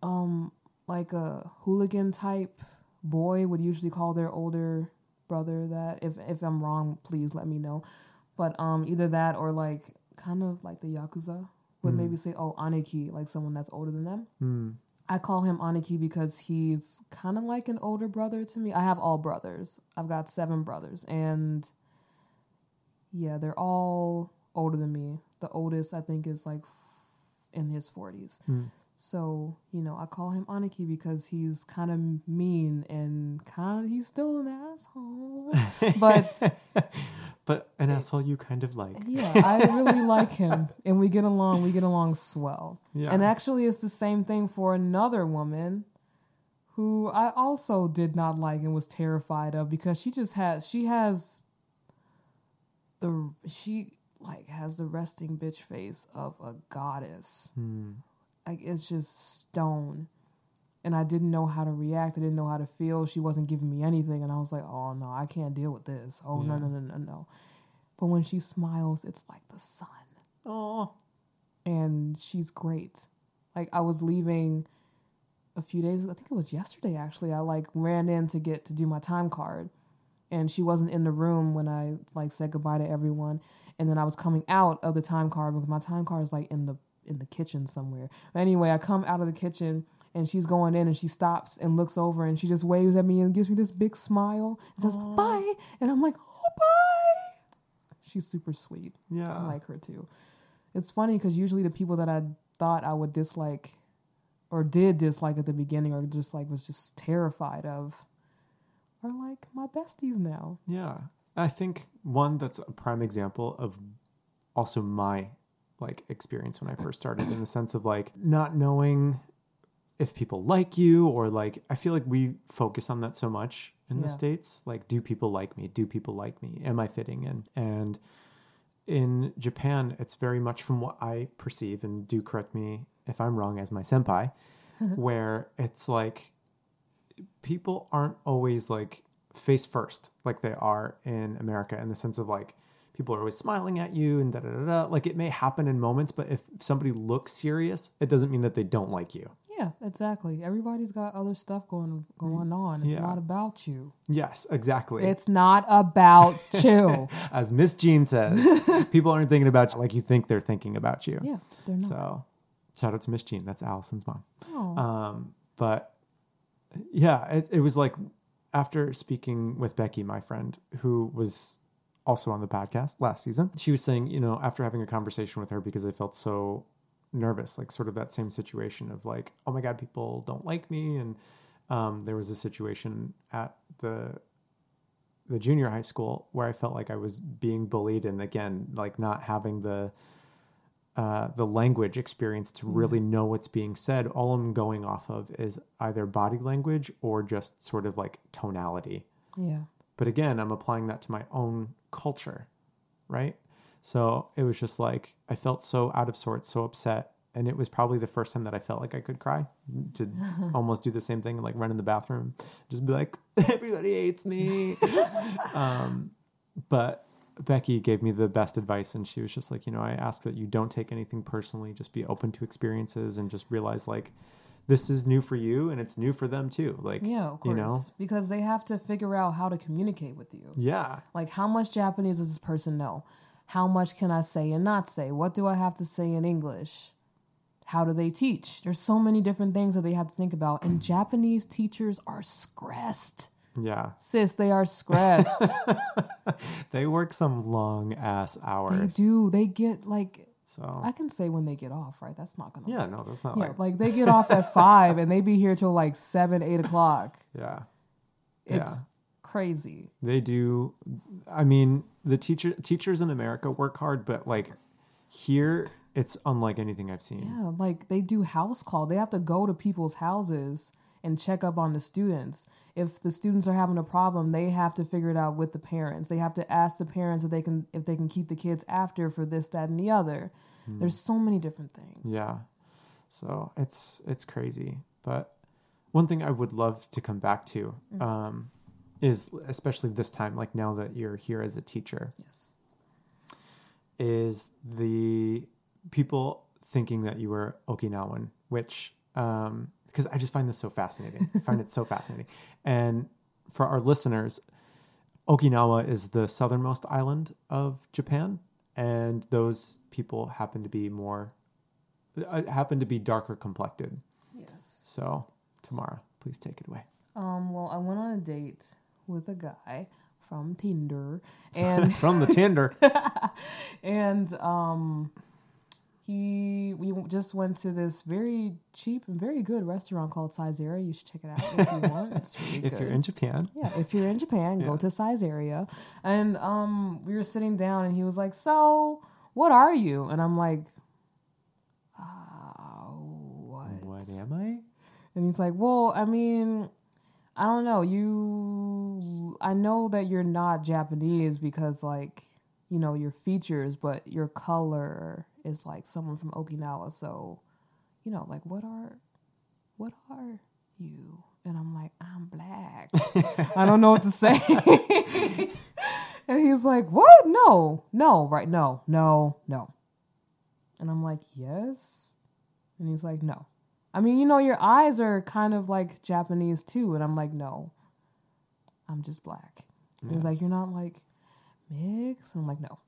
um like a hooligan type boy would usually call their older brother that. If if I'm wrong, please let me know. But um either that or like kind of like the Yakuza would hmm. maybe say, Oh, Aniki, like someone that's older than them. Hmm. I call him Aniki because he's kind of like an older brother to me. I have all brothers. I've got seven brothers, and yeah, they're all older than me. The oldest, I think, is like f- in his 40s. So, you know, I call him Aniki because he's kind of mean and kind of, he's still an asshole. *laughs* but But an asshole you kind of like. yeah, I really like him, and we get along. We get along swell. Yeah. And actually, it's the same thing for another woman who I also did not like and was terrified of because she just has she has the she like has the resting bitch face of a goddess. Hmm. Like it's just stone. And I didn't know how to react. I didn't know how to feel. She wasn't giving me anything. And I was like, oh no, I can't deal with this. Oh no, no, no, no, no. But when she smiles, it's like the sun. Oh. And she's great. Like I was leaving a few days, I think it was yesterday actually. I like ran in to get to do my time card. And she wasn't in the room when I like said goodbye to everyone. And then I was coming out of the time card because my time card is like in the in the kitchen somewhere. Anyway, I come out of the kitchen and she's going in and she stops and looks over and she just waves at me and gives me this big smile and says bye. And I'm like, oh bye. She's super sweet. Yeah. I like her too. It's funny because usually the people that I thought I would dislike or did dislike at the beginning or just like was just terrified of are like my besties now. Yeah. I think one that's a prime example of also my like experience when I first started in the sense of like not knowing if people like you or like I feel like we focus on that so much in Yeah. the states. Like do people like me? Do people like me? Am I fitting in? And in Japan it's very much from what I perceive and do correct me if I'm wrong as my senpai *laughs* where it's like people aren't always like face first like they are in America in the sense of like people are always smiling at you and da da da da. Like it may happen in moments, but if somebody looks serious, it doesn't mean that they don't like you. Yeah, exactly. Everybody's got other stuff going going on. It's Yeah. not about you. Yes, exactly. It's not about *laughs* you. As Miss Jean says, *laughs* people aren't thinking about you like you think they're thinking about you. Yeah, they're not. So, shout out to Miss Jean. That's Allison's mom. Oh. Um, but yeah, it, it was like after speaking with Becky, my friend, who was also on the podcast last season, she was saying, you know, after having a conversation with her because I felt so nervous, like sort of that same situation of like, oh my God, people don't like me. And um, there was a situation at the the junior high school where I felt like I was being bullied and again, like not having the uh, the language experience to really know what's being said. All I'm going off of is either body language or just sort of like tonality. yeah. But again, I'm applying that to my own culture, right? So it was just like I felt so out of sorts, so upset. And it was probably the first time that I felt like I could cry to *laughs* almost do the same thing, like run in the bathroom, just be like, *laughs* everybody hates me. *laughs* um, but Becky gave me the best advice, and she was just like, you know, I ask that you don't take anything personally, just be open to experiences and just realize like this is new for you and it's new for them too. Like, Yeah, of course. you know, Because they have to figure out how to communicate with you. yeah, Like, how much Japanese does this person know? How much can I say and not say? What do I have to say in English? How do they teach? There's so many different things that they have to think about. And Japanese teachers are stressed. yeah. Sis, they are stressed. *laughs* They work some long ass hours. they do. They get like, So I can say when they get off, right? That's not going to yeah, no, that's not Yeah, like like they get off at *laughs* five and they be here till like seven, eight o'clock. yeah. It's Yeah. crazy. They do. I mean, the teacher teachers in America work hard, but like here, it's unlike anything I've seen. Yeah, like they do house call. They have to go to people's houses and check up on the students. If the students are having a problem, they have to figure it out with the parents. They have to ask the parents if they can if they can keep the kids after for this, that, and the other. There's so many different things. Yeah. So it's it's crazy. But one thing I would love to come back to um, is especially this time, like now that you're here as a teacher, Yes. is the people thinking that you were Okinawan, which um, because I just find this so fascinating. I find it so fascinating. And for our listeners, Okinawa is the southernmost island of Japan, and those people happen to be more uh, happen to be darker complected. Yes. So, Tamara, please take it away. Um. Well, I went on a date with a guy from Tinder, and *laughs* From the Tinder. *laughs* and um he we just went to this very cheap and very good restaurant called Saizeriya. You should check it out if you want. It's *laughs* really if good. you're in Japan, yeah, if you're in Japan, go to Saizeriya. And um we were sitting down and he was like, "So, what are you?" And I'm like, uh, what? what am I? And he's like, "Well, I mean, I don't know. You, I know that you're not Japanese because, like, you know, your features, but your color is like someone from Okinawa. So, you know, like, what are, what are you?" And I'm like, "I'm black." I don't know what to say. *laughs* and he's like, "What? No, no, right? No, no, no." And I'm like, "Yes." And he's like, "No." I mean, you know, your eyes are kind of like Japanese too. And I'm like, no, I'm just black. And he's like, you're not like mixed? And I'm like, no,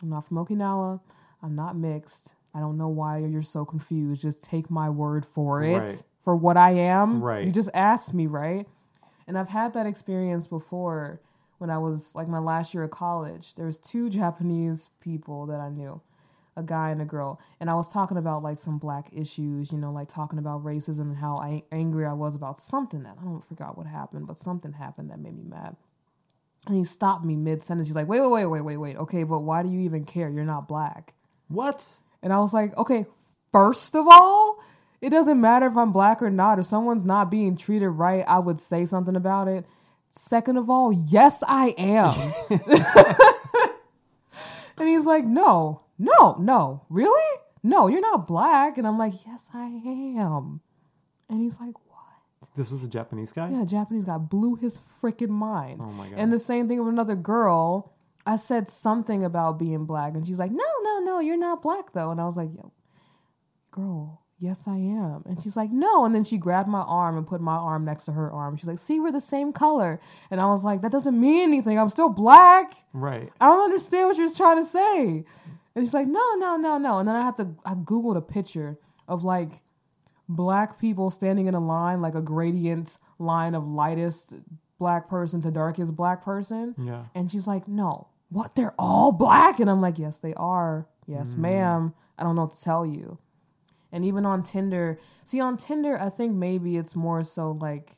I'm not from Okinawa. I'm not mixed. I don't know why you're so confused. Just take my word for it, Right. for what I am. Right. You just asked me, right? And I've had that experience before when I was like my last year of college. There was two Japanese people that I knew a guy and a girl and i was talking about like some black issues you know like talking about racism and how I, angry i was about something that i don't forgot what happened but something happened that made me mad and he stopped me mid-sentence he's like wait wait wait wait wait wait okay but why do you even care you're not black What? and i was like okay first of all it doesn't matter if i'm black or not if someone's not being treated right i would say something about it second of all yes i am *laughs* *laughs* and he's like, no, no, no, really? No, you're not black. And I'm like, yes, I am. And he's like, what? This was a Japanese guy? Yeah, Japanese guy blew his freaking mind. Oh my God. And the same thing with another girl. I said something about being black, and she's like, "No, no, no, you're not black though." And I was like, "Yo, girl, yes, I am." And she's like, "No," and then she grabbed my arm and put my arm next to her arm. She's like, "See, we're the same color," and I was like, "That doesn't mean anything. I'm still black. Right. I don't understand what you're trying to say." And she's like, "No, no, no, no." And then I have to I googled a picture of like black people standing in a line, like a gradient line of lightest black person to darkest black person. Yeah. And she's like, no, what? They're all black? And I'm like, yes, they are. Yes, ma'am. I don't know what to tell you. And even on Tinder, see, on Tinder, I think maybe it's more so like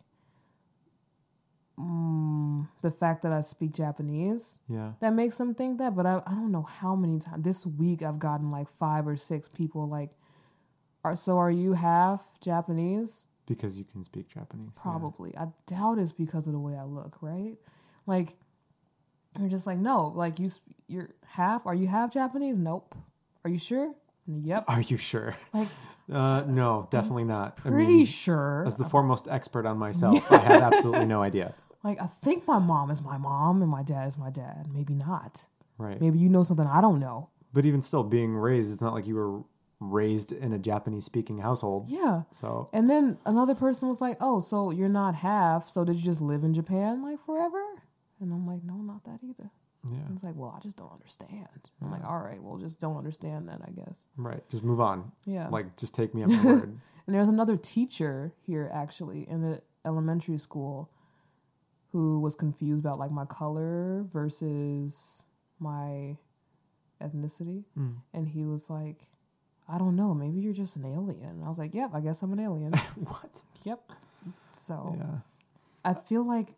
mm, the fact that I speak Japanese Yeah. that makes them think that. But I, I don't know how many times this week I've gotten like five or six people like, are so are you half Japanese? Because you can speak Japanese. yeah. Probably. I doubt it's because of the way I look, right? Like, you're just like, no, like you, you're half. Are you half Japanese? Nope. Are you sure? Yep. Are you sure? Like, *laughs* Uh, no, definitely not. I pretty mean, sure. as the foremost expert on myself, *laughs* I had absolutely no idea. Like, I think my mom is my mom and my dad is my dad. Maybe not. Right. Maybe you know something I don't know. But even still, being raised, it's not like you were raised in a Japanese speaking household. Yeah. So, And then another person was like, "Oh, so you're not half? So did you just live in Japan like forever?" And I'm like, "No, not that either." yeah. And it's like, "Well, I just don't understand." I'm like, "All right, well, just don't understand then, I guess." Right. Just move on. Yeah. Like, just take me up my word. *laughs* And there's another teacher here actually in the elementary school who was confused about like my color versus my ethnicity. Mm. And he was like, I don't know, maybe you're just an alien. And I was like, Yep, I guess I'm an alien. *laughs* what? yep. So Yeah. I feel like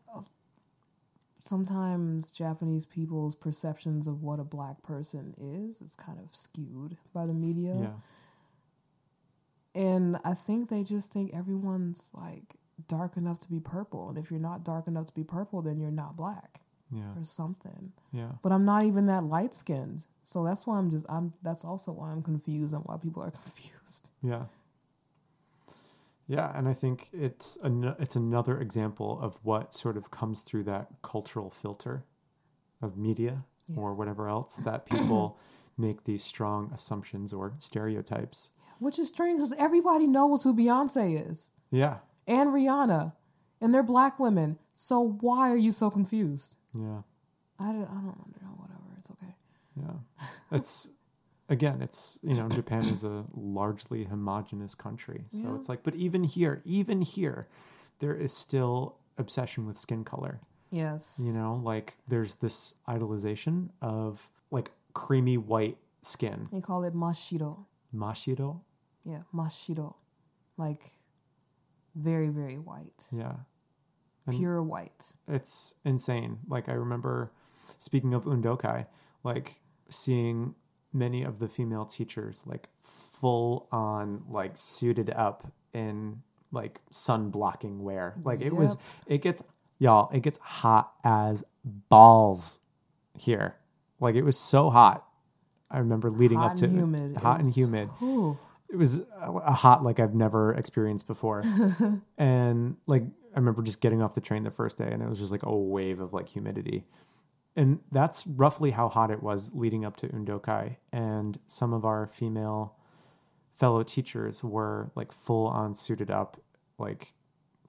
sometimes Japanese people's perceptions of what a black person is is kind of skewed by the media. Yeah. And I think they just think everyone's like dark enough to be purple. And if you're not dark enough to be purple, then you're not black Yeah. or something. Yeah. But I'm not even that light skinned. So that's why I'm just I'm that's also why I'm confused and why people are *laughs* confused. Yeah. Yeah, and I think it's an, it's another example of what sort of comes through that cultural filter of media Yeah. or whatever else *clears throat* that people make these strong assumptions or stereotypes. Which is strange because everybody knows who Beyonce is Yeah. and Rihanna. And they're black women. So why are you so confused? Yeah. I don't, I don't know. Whatever. It's okay. Yeah. It's again, it's you know, Japan is a *clears throat* largely homogenous country. So Yeah. it's like but even here, even here, there is still obsession with skin color. Yes. You know, like there's this idolization of like creamy white skin. They call it mashiro. Mashiro. Yeah, mashiro. Like very, very white. Yeah. And- Pure white. It's insane. Like I remember speaking of undokai, like seeing many of the female teachers like full on like suited up in like sun blocking wear. Like it was it gets y'all, it gets hot as balls here. Like it was so hot. I remember leading Hot up to and humid. It hot and was- humid. It was a a hot like I've never experienced before. *laughs* and like I remember just getting off the train the first day and it was just like a wave of like humidity. And that's roughly how hot it was leading up to Undokai. And some of our female fellow teachers were like full on suited up, like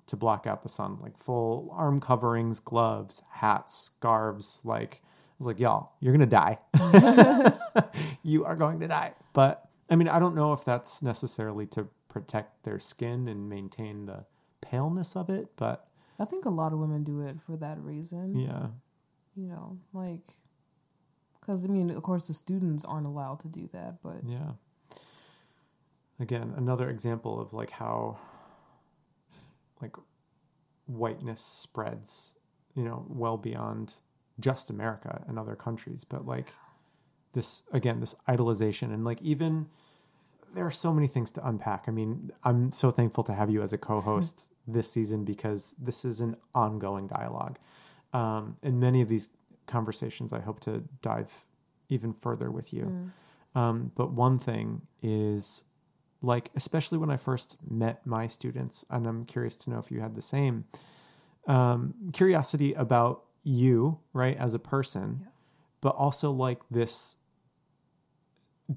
to block out the sun, like full arm coverings, gloves, hats, scarves. Like, I was like, y'all, you're going to die. *laughs* you are going to die. But I mean, I don't know if that's necessarily to protect their skin and maintain the paleness of it, but I think a lot of women do it for that reason. yeah. You know, like, because I mean, of course, the students aren't allowed to do that, but Yeah. Again, another example of like how like whiteness spreads, you know, well beyond just America and other countries, but like this again, this idolization and like even there are so many things to unpack. I mean, I'm so thankful to have you as a co-host mm-hmm. this season because this is an ongoing dialogue. Um, and many of these conversations, I hope to dive even further with you. Um, but one thing is like, especially when I first met my students, and I'm curious to know if you had the same um, curiosity about you, right, as a person, but also like this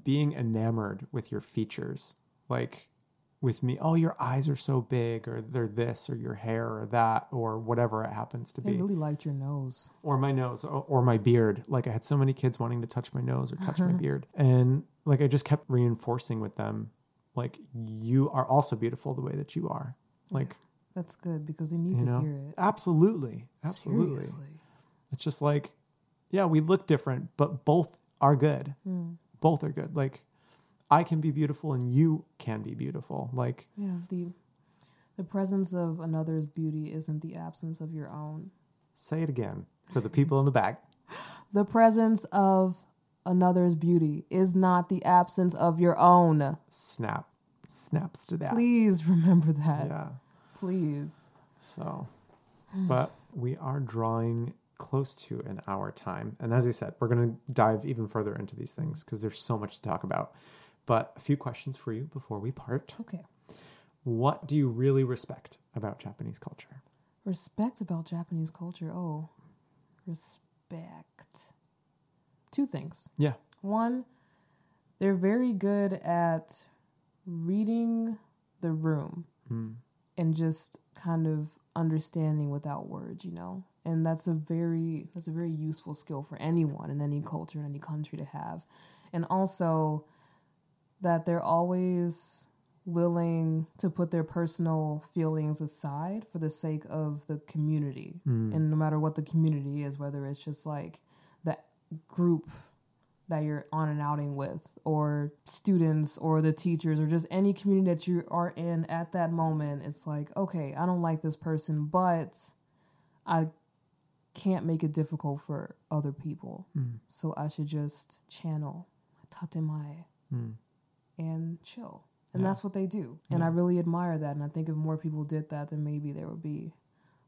being enamored with your features. Like with me, oh, your eyes are so big, or they're this, or your hair, or that, or whatever it happens to They be. really liked your nose. or my nose or, or my beard. Like I had so many kids wanting to touch my nose or touch my beard. And like I just kept reinforcing with them, like, you are also beautiful the way that you are. Like, That's good because they need to know, hear it. absolutely. Absolutely. Seriously. It's just like, yeah, we look different, but both are good. Hmm. Both are good. Like, I can be beautiful and you can be beautiful. Like, Yeah, the the presence of another's beauty isn't the absence of your own. say it again for the people in the back. The presence of another's beauty is not the absence of your own. Snap. Snaps to that. Please remember that. Yeah. Please. So, but we are drawing close to an hour time. And as I said, we're going to dive even further into these things because there's so much to talk about. But a few questions for you before we part. Okay. What do you really respect about Japanese culture? Respect about Japanese culture. Oh, respect. Two things. Yeah. One, they're very good at reading the room hmm. and just kind of understanding without words, you know. And that's a very that's a very useful skill for anyone in any culture in any country to have. And also that they're always willing to put their personal feelings aside for the sake of the community. Mm. And no matter what the community is, whether it's just like the group that you're on an outing with, or students, or the teachers, or just any community that you are in at that moment, it's like, okay, I don't like this person, but I can't make it difficult for other people. Mm. So I should just channel tatemae mm. And chill. And Yeah. that's what they do. And I really admire that. And I think if more people did that, then maybe there would be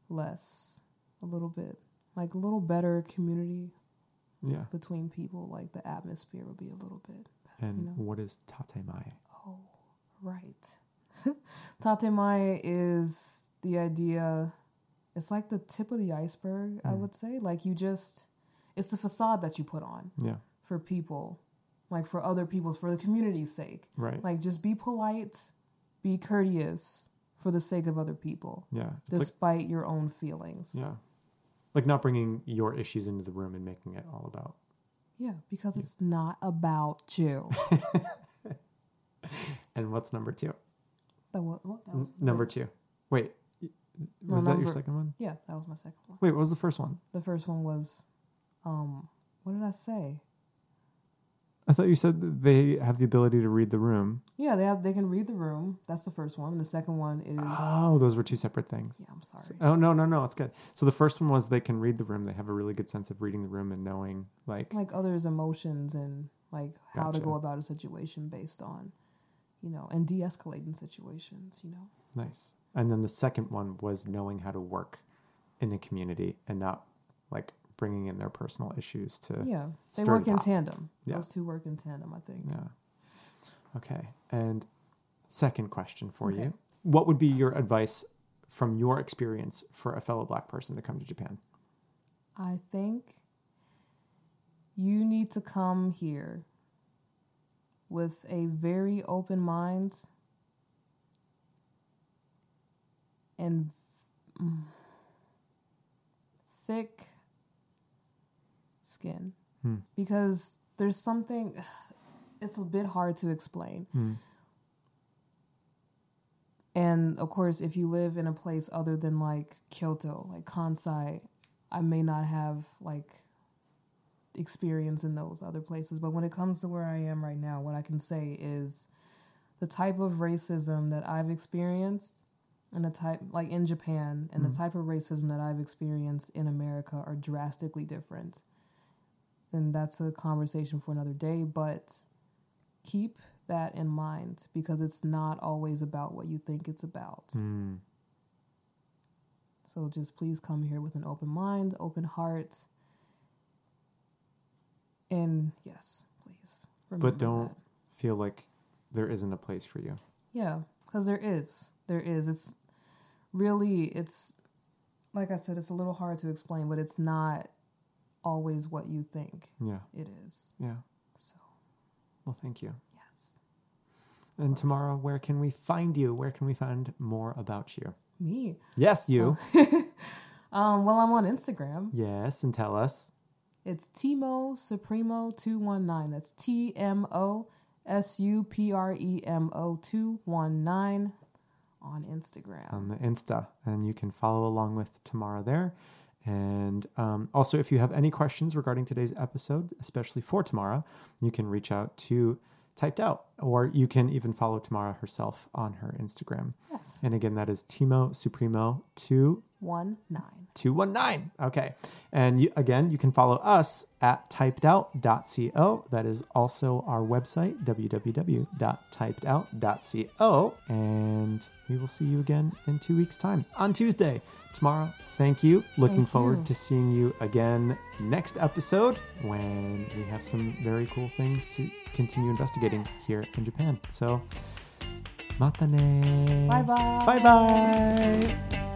less, a little bit, like a little better community Yeah. between people. Like the atmosphere would be a little bit And know. what is tatemae? Oh, right. *laughs* Tatemae is the idea, it's like the tip of the iceberg, I mm. would say. Like you just, it's the facade that you put on Yeah. for people, like for other people's, for the community's sake. Right. Like just be polite, be courteous for the sake of other people, yeah. It's like despite your own feelings. yeah. Like not bringing your issues into the room and making it all about. Yeah, because it's not about you. *laughs* *laughs* And what's number 2? that, was, what, that was Number 2. Wait. Was that your second one? Yeah, that was my second one. Wait, what was the first one? The first one was, um, what did I say? I thought you said that they have the ability to read the room. Yeah, they have. They can read the room. That's the first one. The second one is. Oh, those were two separate things. yeah, I'm sorry. Oh no, no, no, it's good. So the first one was they can read the room. They have a really good sense of reading the room and knowing like Like others' emotions and like how to go about a situation based on, you know, and de-escalating situations. You know. nice. And then the second one was knowing how to work in the community and not like bringing in their personal issues to Yeah, they work the in tandem. Yeah. Those two work in tandem. I think. Yeah. Okay. And second question for Okay. you. What would be your advice from your experience for a fellow black person to come to Japan? I think you need to come here with a very open mind and mm, thick skin. Hmm. because there's something *sighs* it's a bit hard to explain. Hmm. and of course if you live in a place other than like kyoto like kansai i may not have like experience in those other places. But when it comes to where i am right now what i can say is the type of racism that i've experienced and the type like in japan and the type of racism that i've experienced in america are drastically different and that's a conversation for another day but keep that in mind because it's not always about what you think it's about Mm. so just please come here with an open mind open heart and yes please But don't that. feel like there isn't a place for you. Yeah, because there is. There is. It's really, it's, like I said, it's a little hard to explain, but it's not always what you think Yeah. it is. Yeah. So, Well, thank you. yes. And Tamara, where can we find you? Where can we find more about you? Me. Yes, you. *laughs* Um, well, I'm on Instagram. yes, and tell us. It's Timo Supremo 219. That's T M O S U P R E M O 219 on Instagram. on the Insta, and you can follow along with Tamara there. And um, also, if you have any questions regarding today's episode, especially for Tamara, you can reach out to Typed Out, or you can even follow Tamara herself on her Instagram. yes. And again, that is Timo Supremo two 1 9. 219. Okay. And you, again, you can follow us at typedout.co. That is also our website, www.typedout.co. And we will see you again in two weeks' time on Tuesday. Tamara, thank you. Looking Thank forward you. to seeing you again next episode when we have some very cool things to continue investigating here in Japan. So, mata ne. Bye bye. Bye bye.